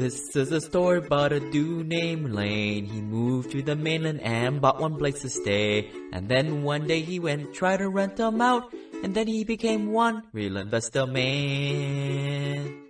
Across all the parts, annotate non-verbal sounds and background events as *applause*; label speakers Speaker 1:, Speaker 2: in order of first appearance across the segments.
Speaker 1: This is a story about a dude named Lane. He moved to the mainland and bought one place to stay. And then one day he went try to rent them out. And then he became one real investor man.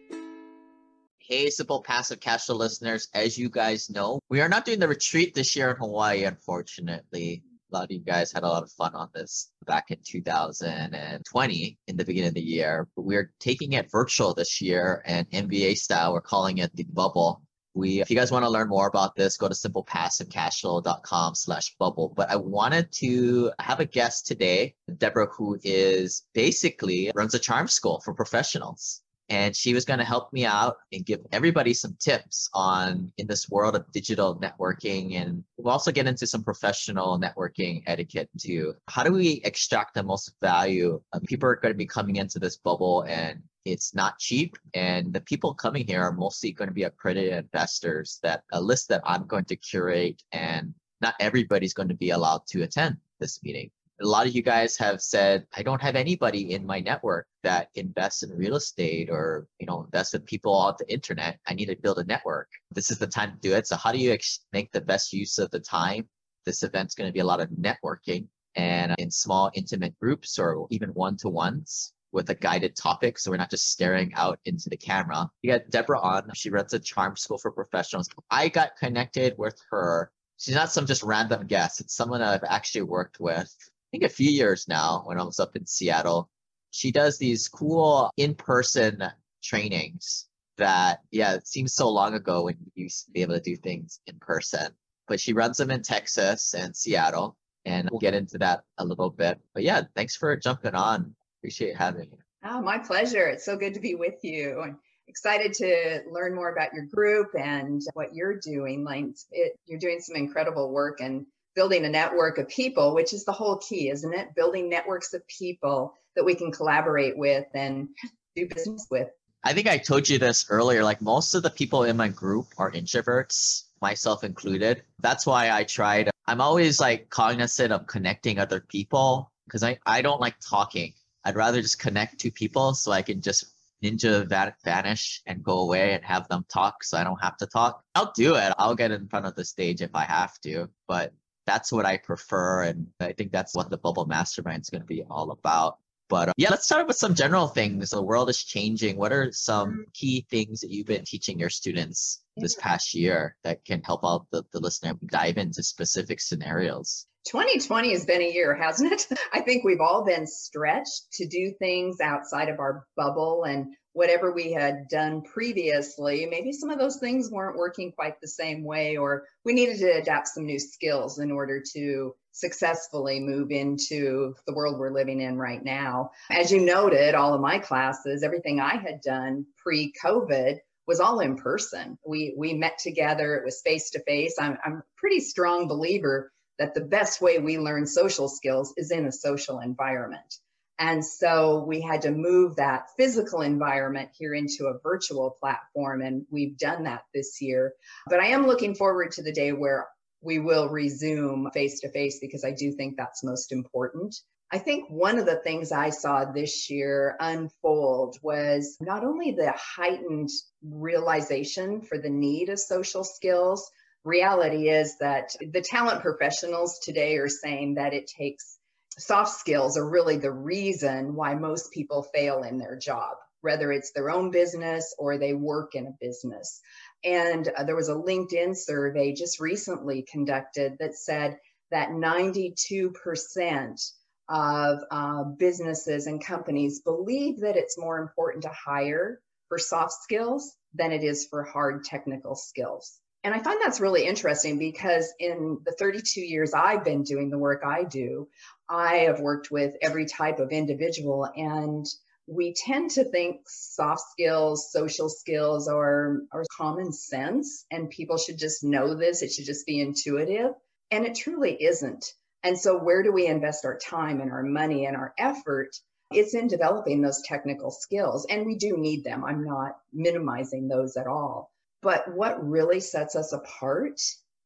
Speaker 2: Hey, Simple Passive Cash Flow listeners. As you guys know, we are not doing the retreat this year in Hawaii, unfortunately a lot of you guys had a lot of fun on this back in 2020 in the beginning of the year. But we're taking it virtual this year and NBA style. We're calling it the bubble. We, if you guys want to learn more about this, go to simplepassivecashflow.com slash bubble. But I wanted to have a guest today, Deborah, who is basically runs a charm school for professionals and she was going to help me out and give everybody some tips on in this world of digital networking and we'll also get into some professional networking etiquette too. How do we extract the most value? Um, people are going to be coming into this bubble and it's not cheap and the people coming here are mostly going to be accredited investors that a list that i'm going to curate and not everybody's going to be allowed to attend this meeting a lot of you guys have said i don't have anybody in my network that invests in real estate or you know invest with people on the internet. I need to build a network. This is the time to do it. So how do you ex- make the best use of the time? This event's going to be a lot of networking and uh, in small intimate groups or even one-to-ones with a guided topic. So we're not just staring out into the camera. You got deborah on. She runs a charm school for professionals. I got connected with her. She's not some just random guest. It's someone i've actually worked with think a few years now when I was up in Seattle. She does these cool in-person trainings that, yeah, it seems so long ago when you used to be able to do things in person. But she runs them in Texas and Seattle. And we'll get into that a little bit. But yeah, thanks for jumping on. Appreciate having you.
Speaker 3: Oh, my pleasure. It's so good to be with you. And excited to learn more about your group and what you're doing. Like it, you're doing some incredible work and building a network of people, which is the whole key, isn't it? Building networks of people that we can collaborate with and do business with.
Speaker 2: I think I told you this earlier. Like most of the people in my group are introverts, myself included. That's why I tried. I'm always like cognizant of connecting other people because I, I don't like talking. I'd rather just connect to people so I can just ninja vanish and go away and have them talk so I don't have to talk. I'll do it. I'll get in front of the stage if I have to. But that's what I prefer. And I think that's what the Bubble Mastermind is going to be all about. But uh, yeah, let's start with some general things. The world is changing. What are some mm-hmm. key things that you've been teaching your students this past year that can help out the, the listener dive into specific scenarios?
Speaker 3: 2020 has been a year, hasn't it? *laughs* I think we've all been stretched to do things outside of our bubble and whatever we had done previously, maybe some of those things weren't working quite the same way, or we needed to adapt some new skills in order to successfully move into the world we're living in right now. As you noted, all of my classes, everything I had done pre COVID was all in person. We, we met together, it was face to face. I'm, I'm a pretty strong believer that the best way we learn social skills is in a social environment. And so we had to move that physical environment here into a virtual platform. And we've done that this year. But I am looking forward to the day where we will resume face to face because I do think that's most important. I think one of the things I saw this year unfold was not only the heightened realization for the need of social skills. Reality is that the talent professionals today are saying that it takes soft skills are really the reason why most people fail in their job, whether it's their own business or they work in a business. And uh, there was a LinkedIn survey just recently conducted that said that 92% of uh, businesses and companies believe that it's more important to hire for soft skills than it is for hard technical skills. And I find that's really interesting because in the 32 years I've been doing the work I do, I have worked with every type of individual and we tend to think soft skills, social skills are, are common sense and people should just know this. It should just be intuitive. And it truly isn't. And so, where do we invest our time and our money and our effort? It's in developing those technical skills. And we do need them. I'm not minimizing those at all. But what really sets us apart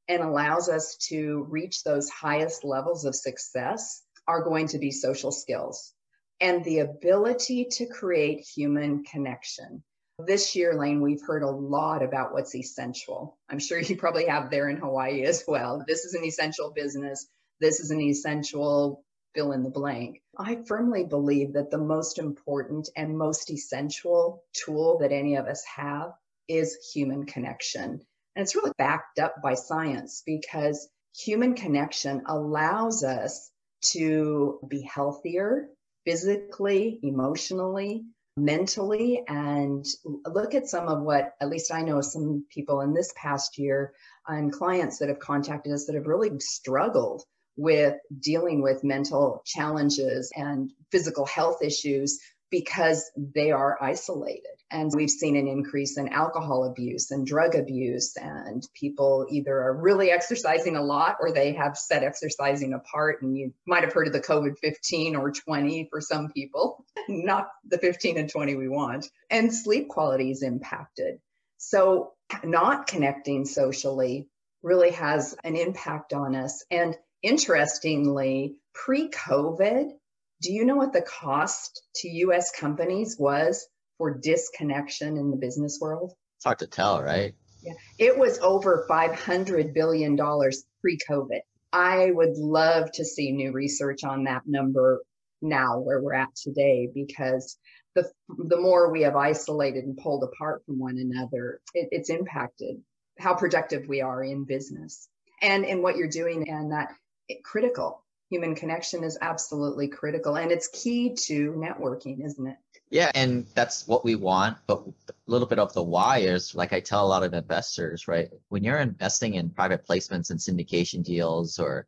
Speaker 3: and allows us to reach those highest levels of success are going to be social skills and the ability to create human connection. This year, Lane, we've heard a lot about what's essential. I'm sure you probably have there in Hawaii as well. This is an essential business. This is an essential fill in the blank. I firmly believe that the most important and most essential tool that any of us have is human connection. And it's really backed up by science because human connection allows us to be healthier physically, emotionally, mentally, and look at some of what, at least I know some people in this past year and clients that have contacted us that have really struggled with dealing with mental challenges and physical health issues because they are isolated. And we've seen an increase in alcohol abuse and drug abuse, and people either are really exercising a lot or they have set exercising apart. And you might have heard of the COVID 15 or 20 for some people, *laughs* not the 15 and 20 we want. And sleep quality is impacted. So, not connecting socially really has an impact on us. And interestingly, pre COVID, do you know what the cost to US companies was for disconnection in the business world?
Speaker 2: It's hard to tell, right?
Speaker 3: Yeah. It was over $500 billion pre COVID. I would love to see new research on that number now where we're at today because the the more we have isolated and pulled apart from one another, it, it's impacted how productive we are in business and in what you're doing and that critical. Human connection is absolutely critical and it's key to networking, isn't it?
Speaker 2: Yeah, and that's what we want. But a little bit of the why is like I tell a lot of investors, right? When you're investing in private placements and syndication deals, or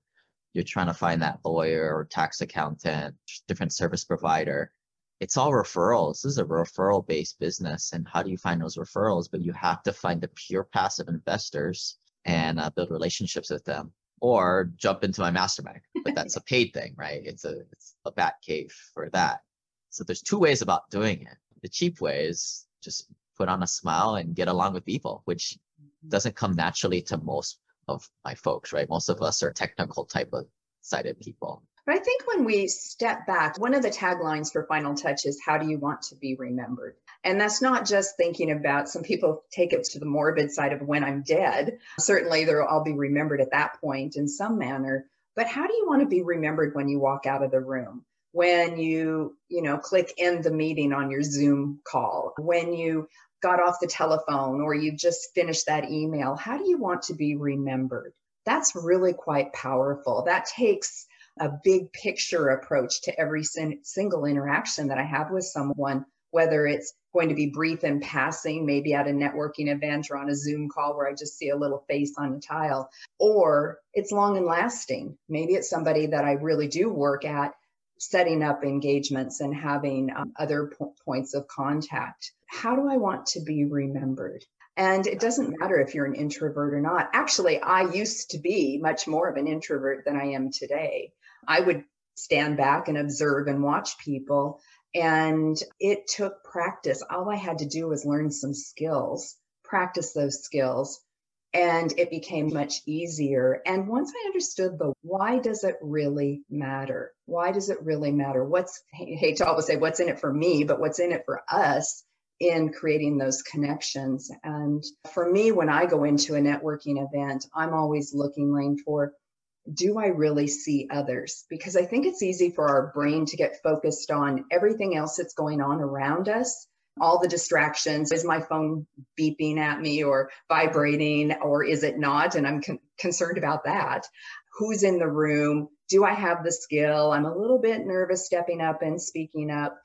Speaker 2: you're trying to find that lawyer or tax accountant, different service provider, it's all referrals. This is a referral based business. And how do you find those referrals? But you have to find the pure passive investors and uh, build relationships with them or jump into my mastermind. But that's a paid thing, right? It's a it's a bat cave for that. So there's two ways about doing it. The cheap way is just put on a smile and get along with people, which mm-hmm. doesn't come naturally to most of my folks, right? Most of us are technical type of sided people.
Speaker 3: But I think when we step back, one of the taglines for Final Touch is how do you want to be remembered? And that's not just thinking about some people take it to the morbid side of when I'm dead. Certainly they'll all be remembered at that point in some manner. But how do you want to be remembered when you walk out of the room? When you, you know, click end the meeting on your Zoom call, when you got off the telephone or you just finished that email, how do you want to be remembered? That's really quite powerful. That takes a big picture approach to every sin- single interaction that I have with someone, whether it's going to be brief and passing, maybe at a networking event or on a Zoom call where I just see a little face on a tile, or it's long and lasting. Maybe it's somebody that I really do work at setting up engagements and having um, other po- points of contact. How do I want to be remembered? And it doesn't matter if you're an introvert or not. Actually, I used to be much more of an introvert than I am today. I would stand back and observe and watch people. And it took practice. All I had to do was learn some skills, practice those skills, and it became much easier. And once I understood the why does it really matter? Why does it really matter? What's, I hate to always say what's in it for me, but what's in it for us in creating those connections. And for me, when I go into a networking event, I'm always looking, Lane, for do I really see others? Because I think it's easy for our brain to get focused on everything else that's going on around us, all the distractions. Is my phone beeping at me or vibrating, or is it not? And I'm con- concerned about that. Who's in the room? Do I have the skill? I'm a little bit nervous stepping up and speaking up,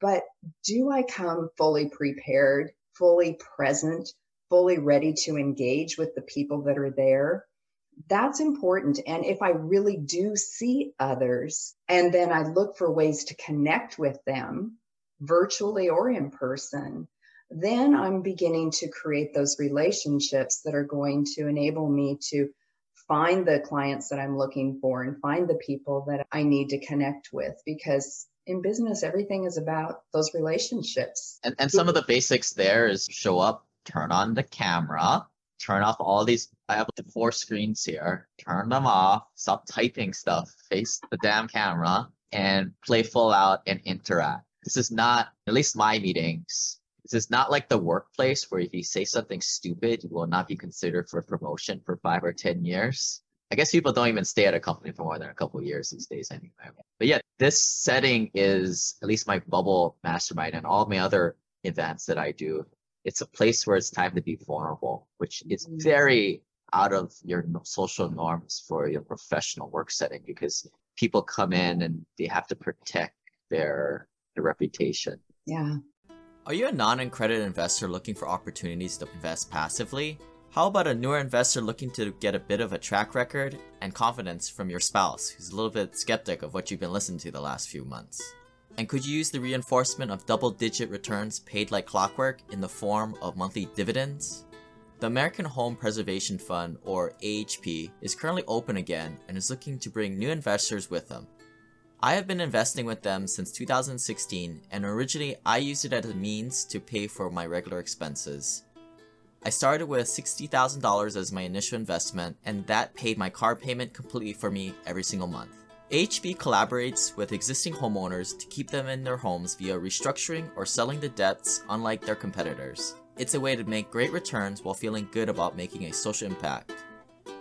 Speaker 3: but do I come fully prepared, fully present, fully ready to engage with the people that are there? that's important. And if I really do see others and then I look for ways to connect with them virtually or in person, then I'm beginning to create those relationships that are going to enable me to find the clients that I'm looking for and find the people that I need to connect with because in business everything is about those relationships.
Speaker 2: And and some of the basics there is show up, turn on the camera, turn off all these I have the four screens here. Turn them off. Stop typing stuff. Face the damn camera and play full out and interact. This is not, at least my meetings, This is not like the workplace where if you say something stupid, you will not be considered for promotion for five or 10 years. I guess people don't even stay at a company for more than a couple of years these days anyway. But yeah, this setting is at least my bubble mastermind and all my other events that I do. It's a place where it's time to be vulnerable, which is
Speaker 3: Mm.
Speaker 2: very out of your social norms for your professional work setting because people come in and they have to protect their, their reputation.
Speaker 3: Yeah.
Speaker 1: Are you a non accredited investor looking for opportunities to invest passively? How about a newer investor looking to get a bit of a track record and confidence from your spouse who's a little bit skeptic of what you've been listening to the last few months? And could you use the reinforcement of double digit returns paid like clockwork in the form of monthly dividends? The American Home Preservation Fund, or AHP, is currently open again and is looking to bring new investors with them. I have been investing with them since 2016, and originally I used it as a means to pay for my regular expenses. I started with $60,000 as my initial investment, and that paid my car payment completely for me every single month. AHP collaborates with existing homeowners to keep them in their homes via restructuring or selling the debts, unlike their competitors. It's a way to make great returns while feeling good about making a social impact.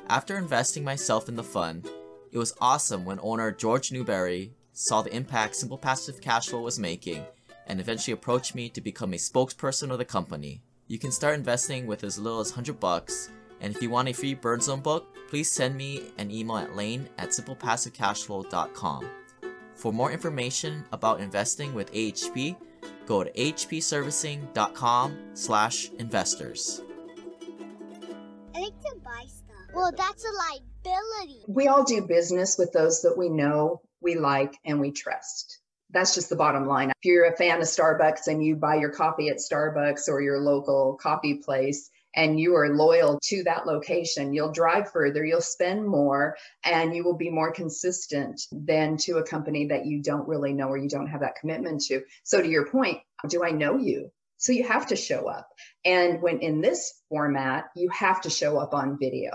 Speaker 1: After investing myself in the fund, it was awesome when owner George Newberry saw the impact Simple Passive Cash Flow was making and eventually approached me to become a spokesperson of the company. You can start investing with as little as 100 bucks, and if you want a free Burn Zone book, please send me an email at lane at simplepassivecashflow.com. For more information about investing with AHP, go to ahpservicing.com slash investors.
Speaker 4: I like to buy stuff. Well, that's a
Speaker 3: We all do business with those that we know, we like, and we trust. That's just the bottom line. If you're a fan of Starbucks and you buy your coffee at Starbucks or your local coffee place, and you are loyal to that location, you'll drive further, you'll spend more, and you will be more consistent than to a company that you don't really know or you don't have that commitment to. So, to your point, do I know you? So, you have to show up. And when in this format, you have to show up on video.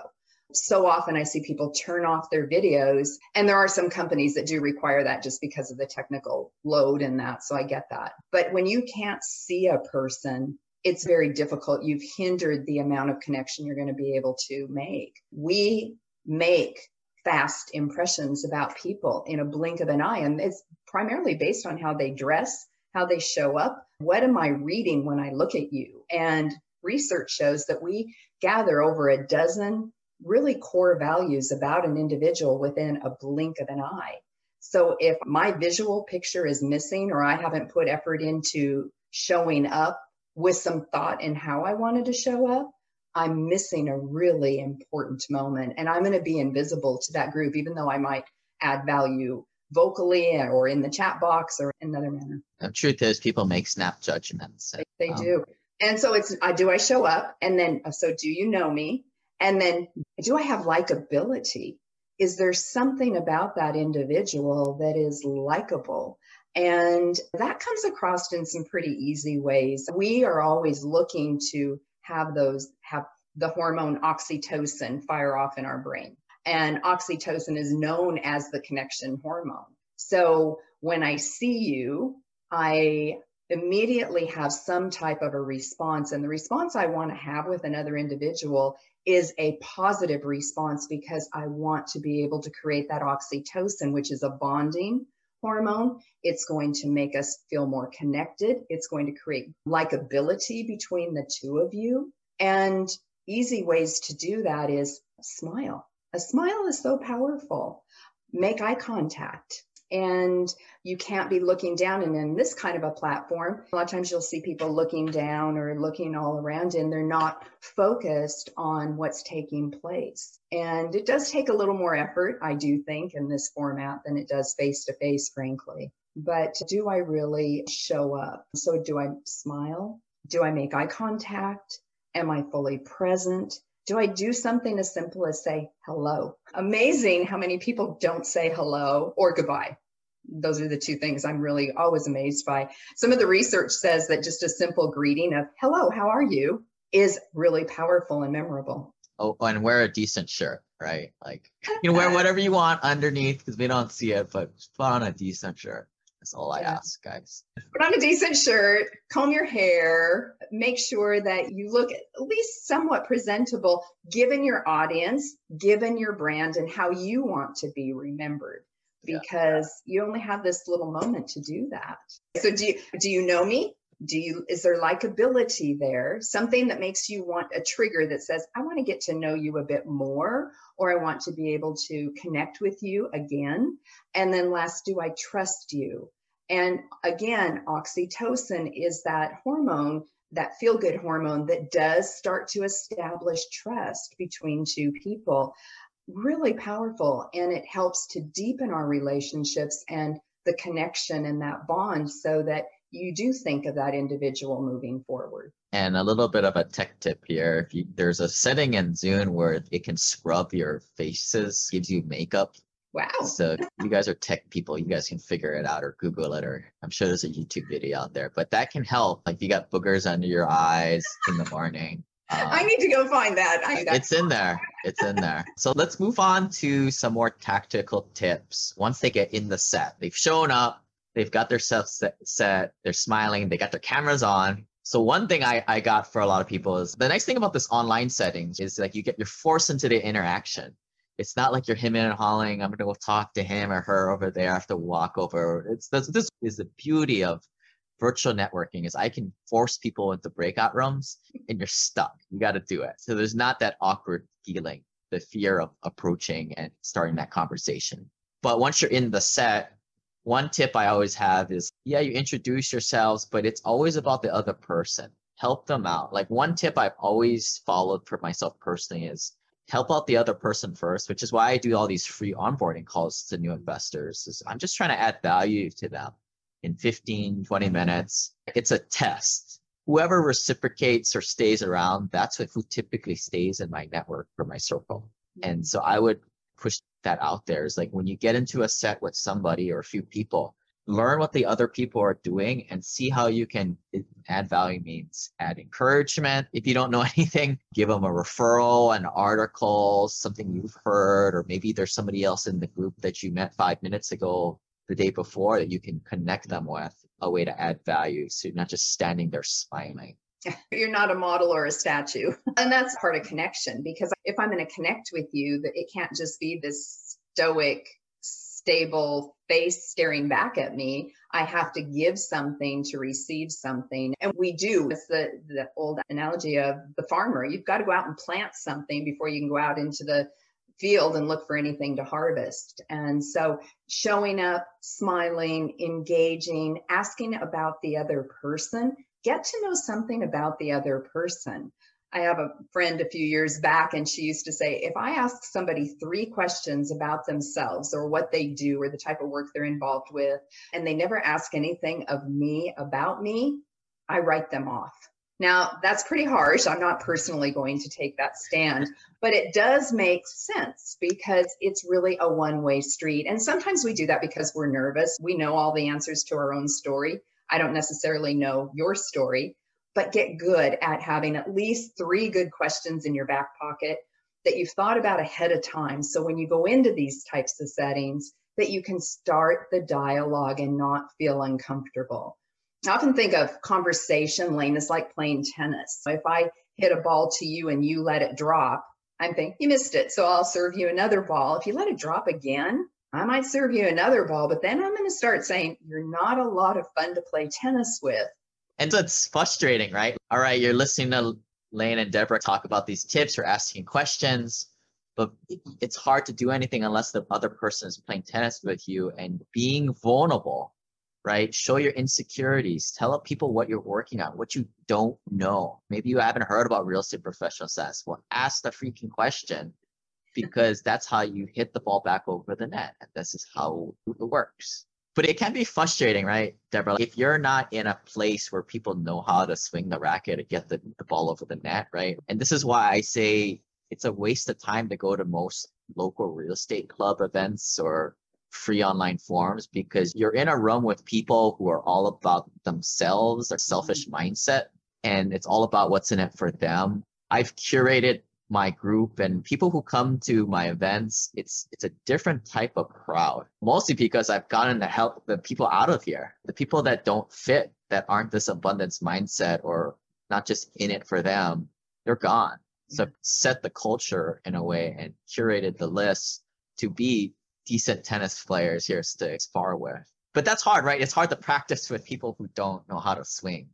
Speaker 3: So often I see people turn off their videos, and there are some companies that do require that just because of the technical load and that. So I get that. But when you can't see a person, it's very difficult. You've hindered the amount of connection you're going to be able to make. We make fast impressions about people in a blink of an eye, and it's primarily based on how they dress, how they show up. What am I reading when I look at you? And research shows that we gather over a dozen really core values about an individual within a blink of an eye. So if my visual picture is missing or I haven't put effort into showing up with some thought in how I wanted to show up, I'm missing a really important moment and I'm going to be invisible to that group, even though I might add value vocally or in the chat box or in another manner.
Speaker 2: The truth is, people make snap judgments.
Speaker 3: They, they
Speaker 2: Um,
Speaker 3: do. And so it's, I do I show up and then, so do you know me? And then do I have likability? Is there something about that individual that is likable? And that comes across in some pretty easy ways. We are always looking to have those, have the hormone oxytocin fire off in our brain. And oxytocin is known as the connection hormone. So when I see you, I immediately have some type of a response. And the response I want to have with another individual is a positive response because I want to be able to create that oxytocin, which is a bonding hormone. It's going to make us feel more connected. It's going to create likability between the two of you. And easy ways to do that is smile. A smile is so powerful. Make eye contact. And you can't be looking down. And in this kind of a platform, a lot of times you'll see people looking down or looking all around and they're not focused on what's taking place. And it does take a little more effort, I do think, in this format than it does face to face, frankly. But do I really show up? So, do I smile? Do I make eye contact? Am I fully present? Do I do something as simple as say hello? Amazing how many people don't say hello or goodbye. Those are the two things I'm really always amazed by. Some of the research says that just a simple greeting of hello, how are you is really powerful and memorable.
Speaker 2: Oh, and wear a decent shirt, right? Like you know, wear *laughs* whatever you want underneath because we don't see it, but put on a decent shirt. That's all I
Speaker 3: Yeah.
Speaker 2: ask, guys.
Speaker 3: Put on a decent shirt, comb your hair, make sure that you look at least somewhat presentable given your audience, given your brand, and how you want to be remembered.
Speaker 2: Yeah.
Speaker 3: Because you only have this little moment to do that. So do you do you know me? Do you is there likability there? Something that makes you want a trigger that says, I want to get to know you a bit more, or I want to be able to connect with you again. And then last, do I trust you? And again, oxytocin is that hormone, that feel good hormone that does start to establish trust between two people. Really powerful. And it helps to deepen our relationships and the connection and that bond so that you do think of that individual moving forward.
Speaker 2: And a little bit of a tech tip here. If you, there's a setting in Zoom where it can scrub your faces, gives you makeup.
Speaker 3: Wow.
Speaker 2: So you guys are tech people, you guys can figure it out or Google it, or I'm sure there's a YouTube video out there. But that can help. Like you got boogers under your eyes in the morning. *laughs*
Speaker 3: I
Speaker 2: um,
Speaker 3: need to go find that.
Speaker 2: It's in there. It's in there. So let's move on to some more tactical tips. Once they get in the set, they've shown up, they've got their stuff set, set they're smiling, they got their cameras on. So one thing I, I got for a lot of people is the nice thing about this online settings is like you get you're forced into the interaction. It's not like you're him and hauling. I'm gonna go talk to him or her over there. I have to walk over. It's this, this is the beauty of virtual networking is I can force people into breakout rooms and you're stuck. You got to do it. So there's not that awkward feeling, the fear of approaching and starting that conversation. But once you're in the set, one tip I always have is yeah, you introduce yourselves, but it's always about the other person. Help them out. Like one tip I've always followed for myself personally is help out the other person first, which is why I do all these free onboarding calls to new investors. Is I'm just trying to add value to them in 15, 20 minutes. It's a test. Whoever reciprocates or stays around, that's who typically stays in my network or my circle. And mm-hmm. so I would push that out there is like when you get into a set with somebody or a few people, learn what the other people are doing and see how you can add value means add encouragement. If you don't know *laughs* anything, give them a referral, an article, something you've heard, or maybe there's somebody else in the group that you met five minutes ago the day before that you can connect them with a way to add value. So you're not just standing there smiling. *laughs*
Speaker 3: You're not a model or a statue. *laughs* And that's part of connection because if I'm going to connect with you, that it can't just be this stoic, stable face staring back at me. I have to give something to receive something. And we do. It's the, the old analogy of the farmer. You've got to go out and plant something before you can go out into the field and look for anything to harvest. And so showing up, smiling, engaging, asking about the other person, get to know something about the other person. I have a friend a few years back, and she used to say, if I ask somebody three questions about themselves or what they do or the type of work they're involved with, and they never ask anything of me about me, I write them off. Now, that's pretty harsh. I'm not personally going to take that stand, but it does make sense because it's really a one way street. And sometimes we do that because we're nervous. We know all the answers to our own story. I don't necessarily know your story, but get good at having at least three good questions in your back pocket that you've thought about ahead of time. So when you go into these types of settings, that you can start the dialogue and not feel uncomfortable. I often think of conversation lane as like playing tennis. If I hit a ball to you and you let it drop, I'm thinking, you missed it. So I'll serve you another ball. If you let it drop again, I might serve you another ball, but then I'm going to start saying, you're not a lot of fun to play tennis with.
Speaker 2: And so it's frustrating, right? All right, you're listening to Lane and Deborah talk about these tips or asking questions, but it's hard to do anything unless the other person is playing tennis with you and being vulnerable, right? Show your insecurities. Tell people what you're working on, what you don't know. Maybe you haven't heard about real estate professional status. Well, ask the freaking question because that's how you hit the ball back over the net. And this is how it works. But it can be frustrating, right, Deborah? If you're not in a place where people know how to swing the racket and get the, the ball over the net, right? And this is why I say it's a waste of time to go to most local real estate club events or free online forums because you're in a room with people who are all about themselves, their selfish mm-hmm. mindset, and it's all about what's in it for them. I've curated my group and people who come to my events, it's it's a different type of crowd. Mostly because I've gotten to help the people out of here, the people that don't fit, that aren't this abundance mindset or not just in it for them, they're gone. So set the culture in a way and curated the list to be decent tennis players here to spar with. But that's hard, right? It's hard to practice with people who don't know how to swing.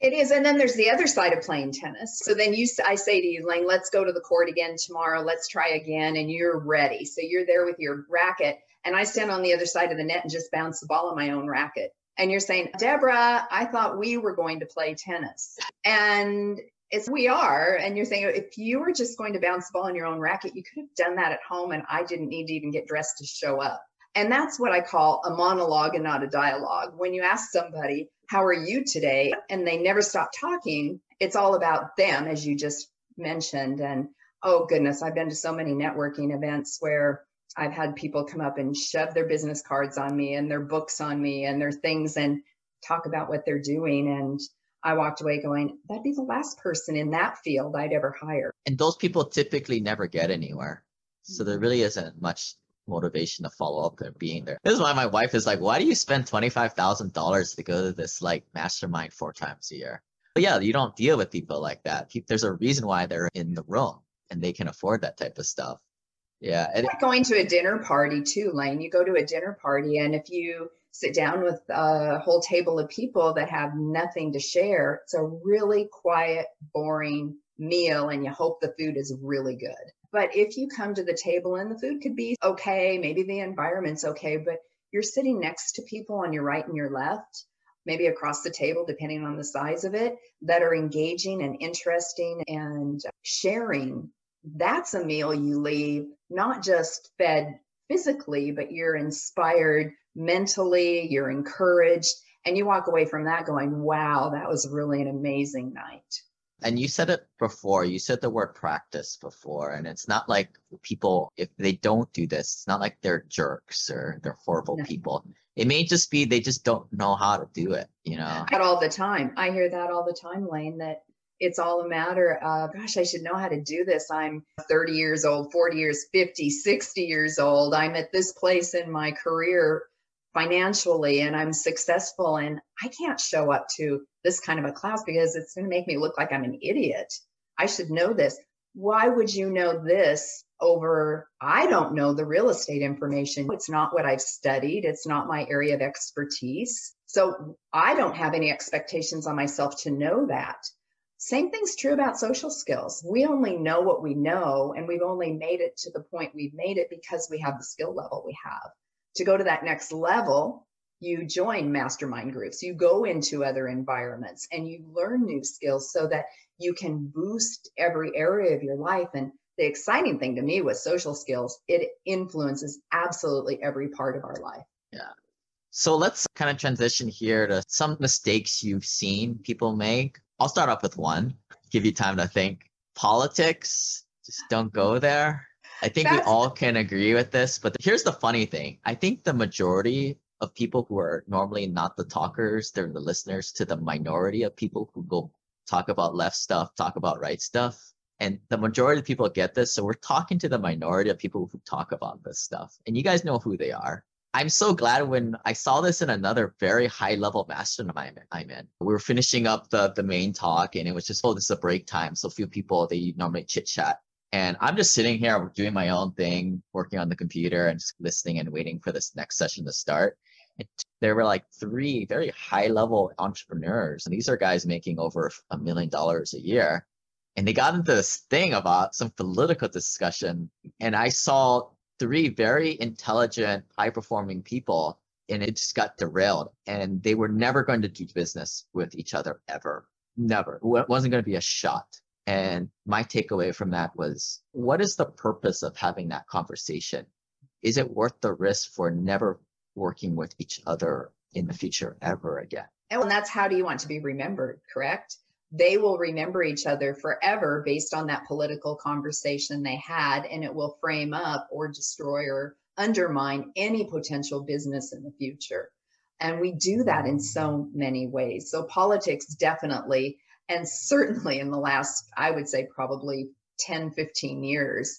Speaker 3: It is. And then there's the other side of playing tennis. So then you, I say to you, Lane, let's go to the court again tomorrow. Let's try again. And you're ready. So you're there with your racket. And I stand on the other side of the net and just bounce the ball on my own racket. And you're saying, Deborah, I thought we were going to play tennis. And it's we are. And you're saying, if you were just going to bounce the ball on your own racket, you could have done that at home. And I didn't need to even get dressed to show up. And that's what I call a monologue and not a dialogue. When you ask somebody, How are you today? and they never stop talking, it's all about them, as you just mentioned. And oh, goodness, I've been to so many networking events where I've had people come up and shove their business cards on me and their books on me and their things and talk about what they're doing. And I walked away going, that'd be the last person in that field I'd ever hire.
Speaker 2: And those people typically never get anywhere. So there
Speaker 3: Mm-hmm.
Speaker 2: really isn't much motivation to follow up and being there. This is why my wife is like, why do you spend $25,000 to go to this like mastermind four times a year? But yeah, you don't deal with people like that. There's a reason why they're in the room and they can afford that type of stuff. Yeah. And
Speaker 3: like going to a dinner party too, Lane. You go to a dinner party, and if you sit down with a whole table of people that have nothing to share, it's a really quiet, boring meal, and you hope the food is really good. But if you come to the table and the food could be okay, maybe the environment's okay, but you're sitting next to people on your right and your left, maybe across the table, depending on the size of it, that are engaging and interesting and sharing that's a meal you leave not just fed physically, but you're inspired mentally, you're encouraged, and you walk away from that going, wow, that was really an amazing night.
Speaker 2: And you said it before, you said the word practice before, and it's not like people, if they don't do this, it's not like they're jerks or they're horrible
Speaker 3: No.
Speaker 2: people. It may just be they just don't know how to do it, you know?
Speaker 3: That all the time. I hear that all the time, Lane, that it's all a matter of, gosh, I should know how to do this. I'm 30 years old, 40 years, 50, 60 years old. I'm at this place in my career financially and I'm successful and I can't show up to this kind of a class because it's going to make me look like I'm an idiot. I should know this. Why would you know this over? I don't know the real estate information. It's not what I've studied, it's not my area of expertise. So I don't have any expectations on myself to know that. Same thing's true about social skills. We only know what we know, and we've only made it to the point we've made it because we have the skill level we have. To go to that next level, you join mastermind groups, you go into other environments, and you learn new skills so that you can boost every area of your life. And the exciting thing to me with social skills, it influences absolutely every part of our life. Yeah.
Speaker 2: So let's kind of transition here to some mistakes you've seen people make. I'll start off with one, give you time to think. Politics, just don't go there. I think we all can agree with this, but here's the funny thing. I think the majority of people who are normally not the talkers, they're the listeners to the minority of people who go talk about left stuff, talk about right stuff. And the majority of people get this. So we're talking to the minority of people who talk about this stuff. And you guys know who they are. I'm so glad when I saw this in another very high level mastermind I'm in. We were finishing up the, the main talk and it was just, oh, this is a break time. So few people, they normally chit chat. And I'm just sitting here doing my own thing, working on the computer and just listening and waiting for this next session to start. There were like three very high level entrepreneurs. And these are guys making over a million dollars a year. And they got into this thing about some political discussion. And I saw three very intelligent, high performing people, and it just got derailed. And they were never going to do business with each other ever. Never. It wasn't going to be a shot. And my takeaway from that was what is the purpose of having that conversation? Is it worth the risk for never working with each other in the future ever again?
Speaker 3: And that's how do you want to be remembered, correct? They will remember each other forever based on that political conversation they had, and it will frame up or destroy or undermine any potential business in the future. And we do that in mm-hmm. so many ways. So, politics definitely, and certainly in the last, I would say, probably 10, 15 years,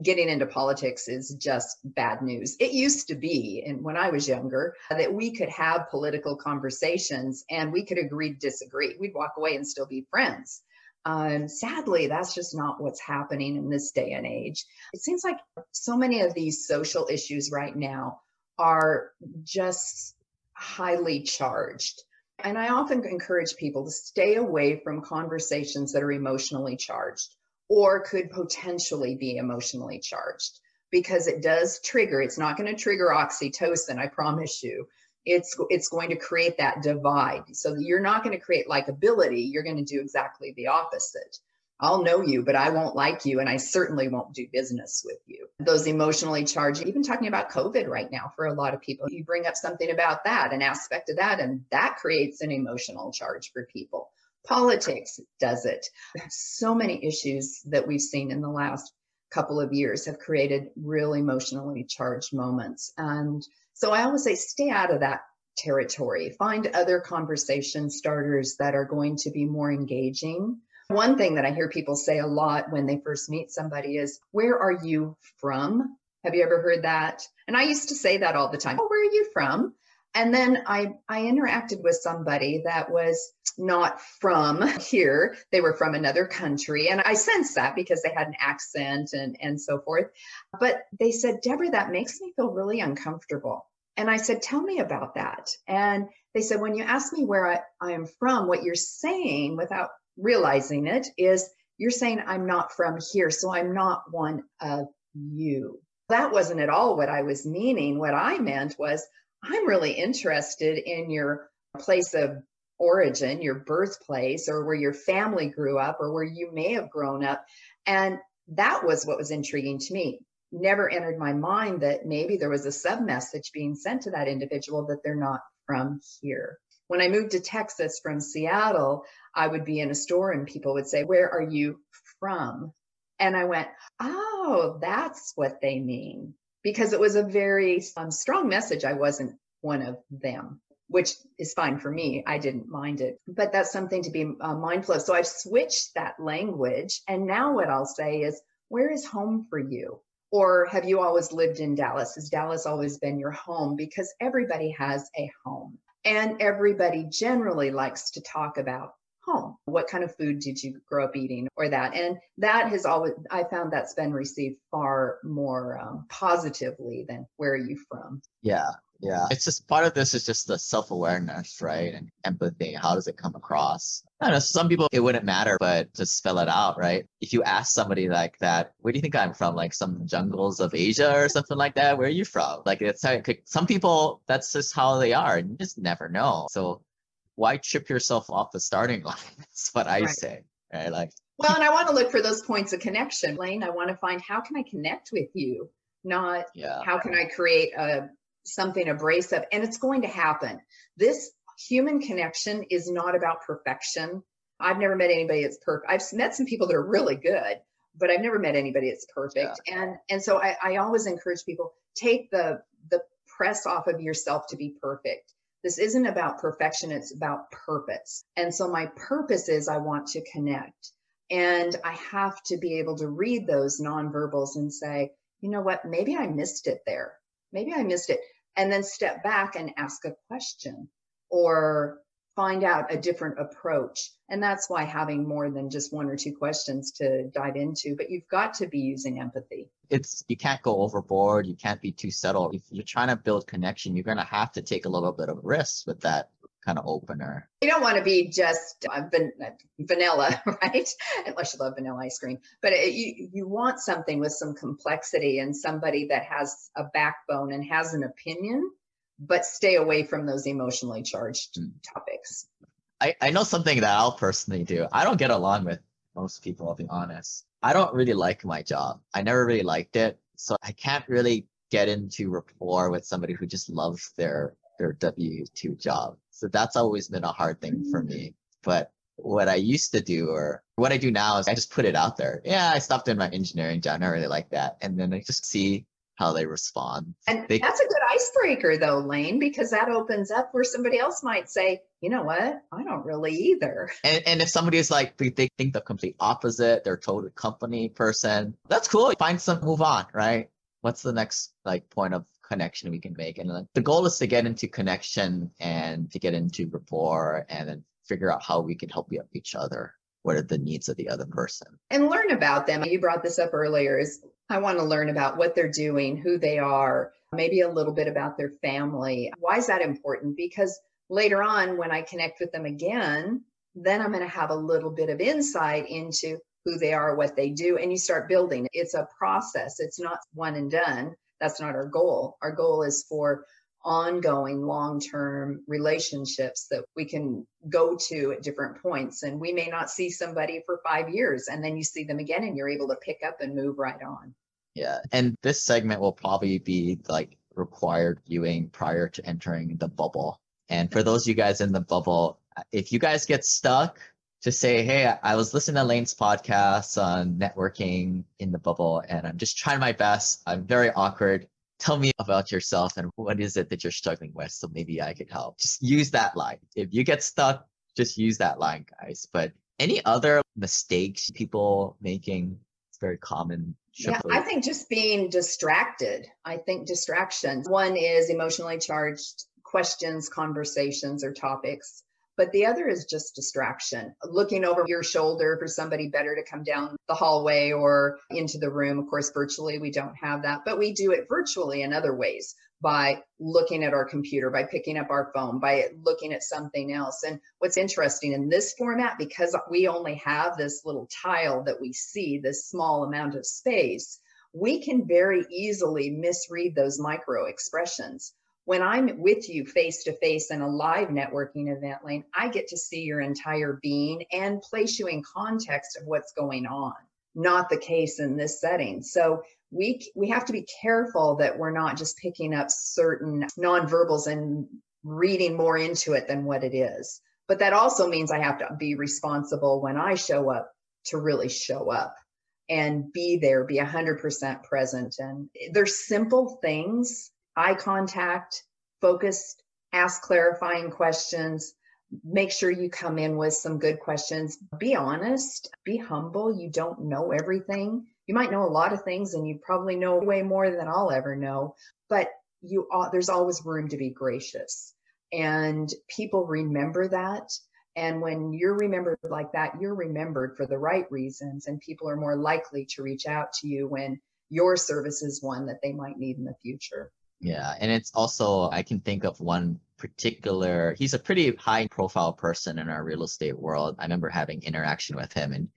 Speaker 3: getting into politics is just bad news. It used to be, and when I was younger, that we could have political conversations and we could agree to disagree. We'd walk away and still be friends. Um, sadly, that's just not what's happening in this day and age. It seems like so many of these social issues right now are just highly charged. And I often encourage people to stay away from conversations that are emotionally charged or could potentially be emotionally charged because it does trigger. It's not going to trigger oxytocin, I promise you. It's it's going to create that divide. So you're not going to create likability, you're going to do exactly the opposite. I'll know you, but I won't like you, and I certainly won't do business with you. Those emotionally charged, even talking about COVID right now for a lot of people, you bring up something about that, an aspect of that, and that creates an emotional charge for people. Politics does it. So many issues that we've seen in the last couple of years have created real emotionally charged moments. And so I always say, stay out of that territory. Find other conversation starters that are going to be more engaging one thing that I hear people say a lot when they first meet somebody is, Where are you from? Have you ever heard that? And I used to say that all the time. Oh, where are you from? And then I, I interacted with somebody that was not from here. They were from another country. And I sensed that because they had an accent and, and so forth. But they said, Deborah, that makes me feel really uncomfortable. And I said, Tell me about that. And they said, When you ask me where I, I am from, what you're saying without realizing it is you're saying I'm not from here, so I'm not one of you. That wasn't at all what I was meaning. What I meant was I'm really interested in your place of origin, your birthplace, or where your family grew up, or where you may have grown up. And that was what was intriguing to me. Never entered my mind that maybe there was a sub message being sent to that individual that they're not from here. When I moved to Texas from Seattle, I would be in a store and people would say, Where are you from? And I went, Oh, that's what they mean. Because it was a very um, strong message. I wasn't one of them, which is fine for me. I didn't mind it. But that's something to be uh, mindful of. So I've switched that language. And now what I'll say is, Where is home for you? Or have you always lived in Dallas? Has Dallas always been your home? Because everybody has a home. And everybody generally likes to talk about home. What kind of food did you grow up eating or that? And that has always, I found that's been received far more um, positively than where are you from?
Speaker 2: Yeah. Yeah. It's just part of this is just the self awareness, right? And empathy. How does it come across? I don't know. Some people, it wouldn't matter, but to spell it out, right? If you ask somebody like that, where do you think I'm from? Like some jungles of Asia or something like that? Where are you from? Like it's like some people, that's just how they are. And you just never know. So why trip yourself off the starting *laughs* line? That's what I right. say. Right? Like,
Speaker 3: well, and I want to look for those points of connection, Lane. I want to find how can I connect with you, not yeah. how can I create a something abrasive and it's going to happen. This human connection is not about perfection. I've never met anybody that's perfect i've met some people that are really good but i've never met anybody that's perfect. Yeah. and and so I, I always encourage people take the the press off of yourself to be perfect. This isn't about perfection it's about purpose. And so my purpose is i want to connect. And i have to be able to read those nonverbals and say you know what? Maybe i missed it there maybe I missed it. And then step back and ask a question or find out a different approach. And that's why having more than just one or two questions to dive into, but you've got to be using empathy.
Speaker 2: It's you can't go overboard, you can't be too subtle. If you're trying to build connection, you're going to have to take a little bit of risk with that kind of opener.
Speaker 3: You don't want to be just uh, van- vanilla, *laughs* right? Unless you love vanilla ice cream. But it, you you want something with some complexity and somebody that has a backbone and has an opinion, but stay away from those emotionally charged mm. topics.
Speaker 2: I, I know something that I'll personally do. I don't get along with most people, I'll be honest. I don't really like my job. I never really liked it. So I can't really get into rapport with somebody who just loves their their W two job. So that's always been a hard thing for me. But what I used to do or what I do now is I just put it out there. Yeah, I stopped in my engineering job. I really like that. And then I just see how they respond.
Speaker 3: And
Speaker 2: They-
Speaker 3: that's a good icebreaker, though, Lane, because that opens up where somebody else might say, you know what? I don't really either.
Speaker 2: And, and if somebody is like, they, they think the complete opposite, they're total company person, that's cool. Find some, move on, right? What's the next like point of connection we can make? And the goal is to get into connection and to get into rapport and then figure out how we can help each other. What are the needs of the other person?
Speaker 3: And learn about them. You brought this up earlier is I want to learn about what they're doing, who they are, maybe a little bit about their family. Why is that important? Because later on, when I connect with them again, then I'm going to have a little bit of insight into who they are, what they do, and you start building. It's a process, it's not one and done. That's not our goal. Our goal is for ongoing long term relationships that we can go to at different points. And we may not see somebody for five years, and then you see them again, and you're able to pick up and move right on.
Speaker 2: Yeah. And this segment will probably be like required viewing prior to entering the bubble. And for those of you guys in the bubble, if you guys get stuck, just say, Hey, I was listening to Lane's podcast on networking in the bubble and I'm just trying my best. I'm very awkward. Tell me about yourself and what is it that you're struggling with? So maybe I could help. Just use that line. If you get stuck, just use that line, guys. But any other mistakes people making? It's very common.
Speaker 3: Yeah, I think just being distracted. I think distractions. One is emotionally charged questions, conversations, or topics. But the other is just distraction. Looking over your shoulder for somebody better to come down the hallway or into the room. Of course, virtually we don't have that, but we do it virtually in other ways by looking at our computer, by picking up our phone, by looking at something else. And what's interesting in this format, because we only have this little tile that we see, this small amount of space, we can very easily misread those micro expressions. When I'm with you face to face in a live networking event, Lane, I get to see your entire being and place you in context of what's going on. Not the case in this setting. So we we have to be careful that we're not just picking up certain nonverbals and reading more into it than what it is. But that also means I have to be responsible when I show up to really show up and be there, be 100% present. And there's simple things eye contact, focused, ask clarifying questions. Make sure you come in with some good questions. Be honest, be humble. You don't know everything. You might know a lot of things and you probably know way more than I'll ever know, but you uh, there's always room to be gracious. And people remember that. And when you're remembered like that, you're remembered for the right reasons, and people are more likely to reach out to you when your service is one that they might need in the future.
Speaker 2: Yeah, and it's also I can think of one particular. He's a pretty high profile person in our real estate world. I remember having interaction with him, and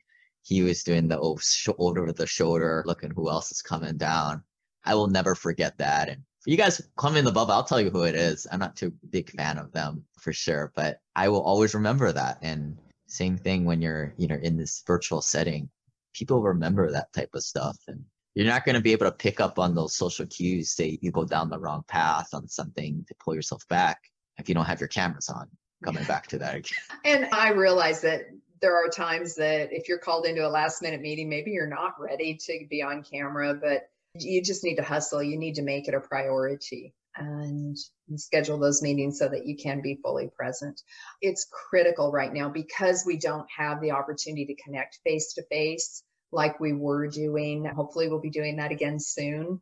Speaker 2: he was doing the shoulder to the shoulder, looking who else is coming down. I will never forget that. And you guys come in the bubble, I'll tell you who it is. I'm not too big fan of them for sure, but I will always remember that. And same thing when you're you know in this virtual setting, people remember that type of stuff and you're not going to be able to pick up on those social cues say you go down the wrong path on something to pull yourself back if you don't have your cameras on coming back to that again *laughs*
Speaker 3: And I realize that there are times that if you're called into a last minute meeting, maybe you're not ready to be on camera, but you just need to hustle. You need to make it a priority and schedule those meetings so that you can be fully present. It's critical right now because we don't have the opportunity to connect face to face like we were doing. Hopefully, we'll be doing that again soon.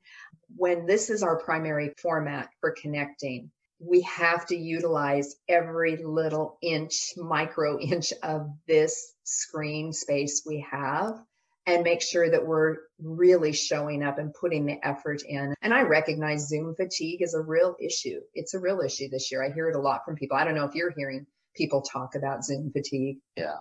Speaker 3: When this is our primary format for connecting, we have to utilize every little inch, micro inch of this screen space we have and make sure that we're really showing up and putting the effort in. And I recognize Zoom fatigue is a real issue. It's a real issue this year. I hear it a lot from people. I don't know if you're hearing people talk about Zoom fatigue.
Speaker 2: yeah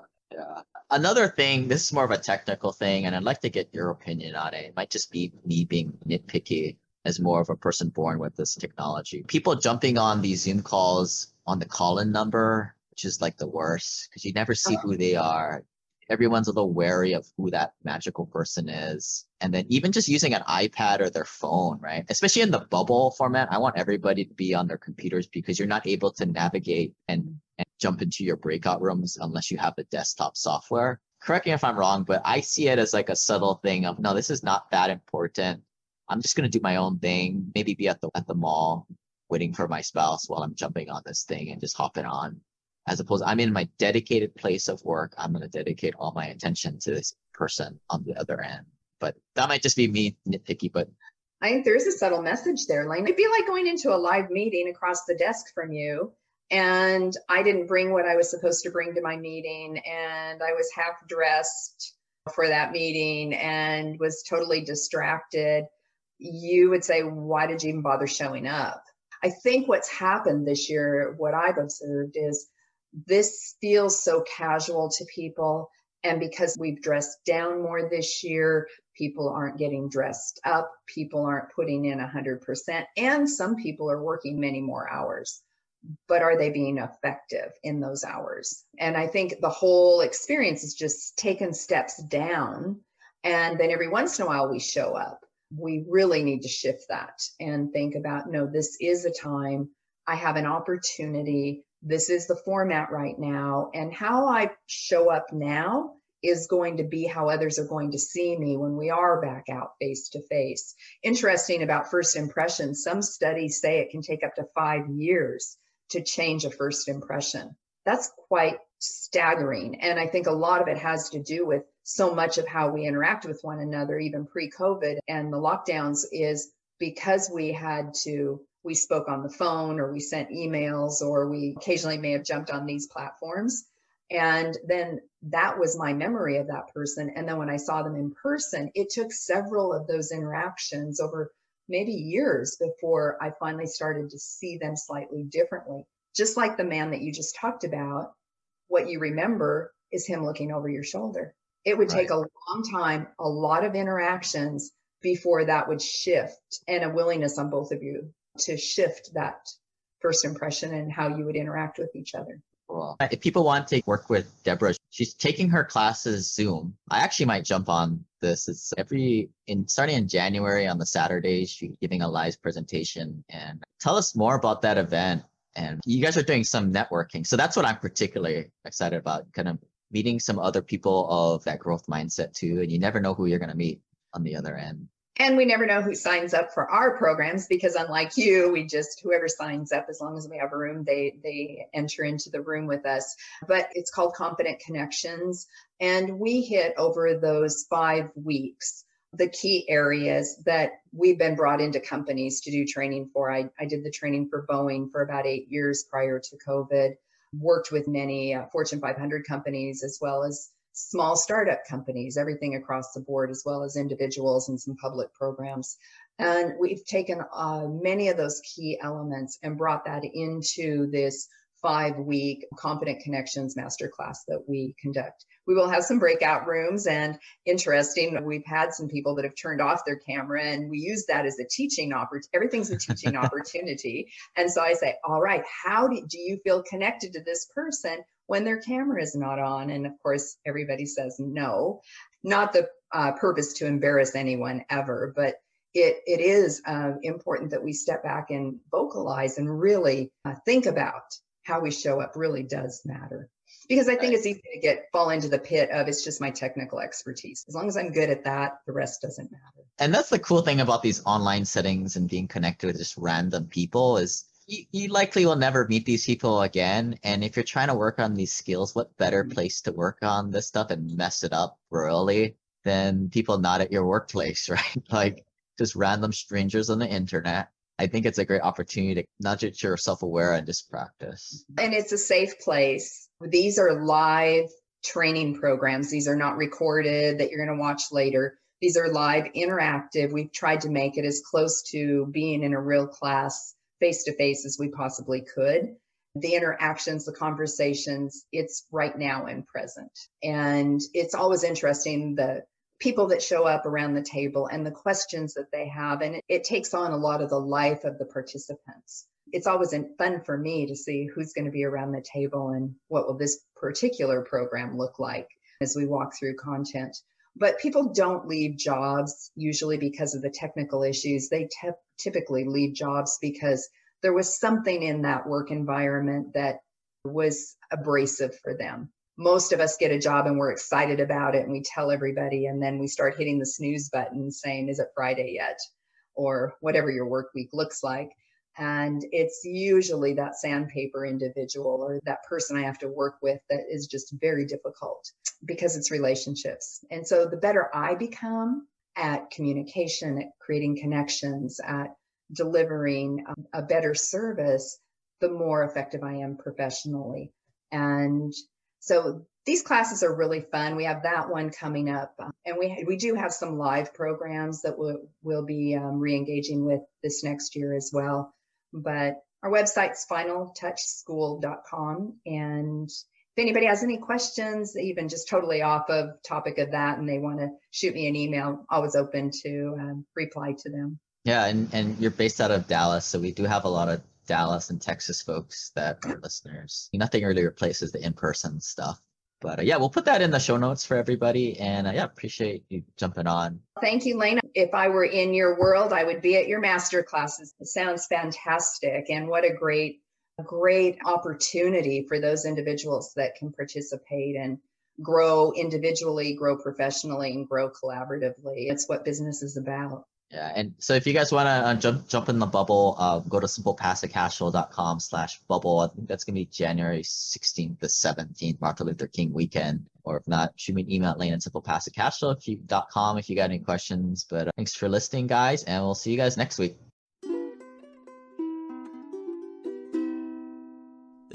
Speaker 2: another thing this is more of a technical thing and i'd like to get your opinion on it. It might just be me being nitpicky as more of a person born with this technology. People jumping on these zoom calls on the call-in number which is like the worst because you never see uh-huh. who they are. Everyone's a little wary of who that magical person is. And then even just using an iPad or their phone, right? Especially in the bubble format, I want everybody to be on their computers because you're not able to navigate and, and jump into your breakout rooms unless you have the desktop software. Correct me if I'm wrong, but I see it as like a subtle thing of no, this is not that important. I'm just gonna do my own thing. Maybe be at the at the mall waiting for my spouse while I'm jumping on this thing and just hopping on. As opposed, I'm in my dedicated place of work. I'm gonna dedicate all my attention to this person on the other end. But that might just be me nitpicky, but
Speaker 3: I think there's a subtle message there, Lane. It'd be like going into a live meeting across the desk from you, and I didn't bring what I was supposed to bring to my meeting, and I was half dressed for that meeting and was totally distracted. You would say, Why did you even bother showing up? I think what's happened this year, what I've observed is this feels so casual to people. And because we've dressed down more this year, people aren't getting dressed up, people aren't putting in 100%, and some people are working many more hours. But are they being effective in those hours? And I think the whole experience is just taken steps down. And then every once in a while we show up. We really need to shift that and think about no, this is a time I have an opportunity this is the format right now. And how I show up now is going to be how others are going to see me when we are back out face to face. Interesting about first impressions, some studies say it can take up to five years to change a first impression. That's quite staggering. And I think a lot of it has to do with so much of how we interact with one another, even pre COVID and the lockdowns, is because we had to we spoke on the phone or we sent emails or we occasionally may have jumped on these platforms. And then that was my memory of that person. And then when I saw them in person, it took several of those interactions over maybe years before I finally started to see them slightly differently. Just like the man that you just talked about, what you remember is him looking over your shoulder. It would take a long time, a lot of interactions before that would shift and a willingness on both of you to shift that first impression and how you would interact with each other.
Speaker 2: If people want to work with Deborah, she's taking her classes Zoom. I actually might jump on this. It's every in starting in January on the Saturdays, she's giving a live presentation and tell us more about that event. And you guys are doing some networking. So that's what I'm particularly excited about, kind of meeting some other people of that growth mindset too. And you never know who you're going to meet on the other end.
Speaker 3: And we never know who signs up for our programs because unlike you, we just whoever signs up, as long as we have a room, they they enter into the room with us. But it's called Confident Connections. And we hit over those five weeks the key areas that we've been brought into companies to do training for. I, I did the training for Boeing for about eight years prior to COVID, worked with many uh, Fortune 500 companies as well as small startup companies, everything across the board, as well as individuals and some public programs. And we've taken uh, many of those key elements and brought that into this five week Confident Connections masterclass that we conduct. We will have some breakout rooms and interesting, we've had some people that have turned off their camera and we use that as a teaching opportunity. Everything's a teaching *laughs* opportunity. And so I say, all right, how do, do you feel connected to this person when their camera is not on? And of course, everybody says no. Not the uh, purpose to embarrass anyone ever, but it, it is uh, important that we step back and vocalize and really uh, think about how we show up really does matter because I think it's easy to get fall into the pit of it's just my technical expertise. As long as I'm good at that, the rest doesn't matter.
Speaker 2: And that's the cool thing about these online settings and being connected with just random people is you, you likely will never meet these people again. And if you're trying to work on these skills, what better mm-hmm. place to work on this stuff and mess it up royally than people not at your workplace, *laughs* right? like just random strangers on the internet I think it's a great opportunity to nudge it your self-aware and just practice.
Speaker 3: And it's a safe place. These are live training programs. These are not recorded that you're going to watch later. These are live interactive. We've tried to make it as close to being in a real class face to face as we possibly could. The interactions, the conversations, it's right now and present. And it's always interesting the people that show up around the table and the questions that they have. And it, it takes on a lot of the life of the participants. It's always fun for me to see who's going to be around the table and what will this particular program look like as we walk through content. But people don't leave jobs usually because of the technical issues. They te- typically leave jobs because there was something in that work environment that was abrasive for them most of us get a job and we're excited about it and we tell everybody and then we start hitting the snooze button saying is it friday yet or whatever your work week looks like. And it's usually that sandpaper individual or that person I have to work with that is just very difficult because it's relationships. And so the better I become at communication, at creating connections, at delivering a better service, the more effective I am professionally. And so these classes are really fun. We have that one coming up, and we we do have some live programs that we'll we'll be um, re-engaging with this next year as well. But our website's finaltouchschool.com, and if anybody has any questions, even just totally off of topic of that, and they want to shoot me an email, always open to um, reply to them.
Speaker 2: Yeah, and and you're based out of Dallas, so we do have a lot of Dallas and Texas folks that are listeners. Nothing really replaces the in-person stuff. But uh, yeah, we'll put that in the show notes for everybody. And uh, yeah, appreciate you jumping on.
Speaker 3: Thank you, Lena. If I were in your world, I would be at your master classes. It sounds fantastic. And what a great, great opportunity for those individuals that can participate and grow individually, grow professionally, and grow collaboratively. It's what business is about.
Speaker 2: Yeah, and so if you guys want to uh, jump jump in the bubble, uh, go to simplepassivecashflow.com slash bubble. I think that's going to be January 16th to 17th, Martin Luther King weekend. Or if not, shoot me an email at lane at simplepassivecashflow.com if you got any questions. But uh, thanks for listening, guys, and we'll see you guys next week.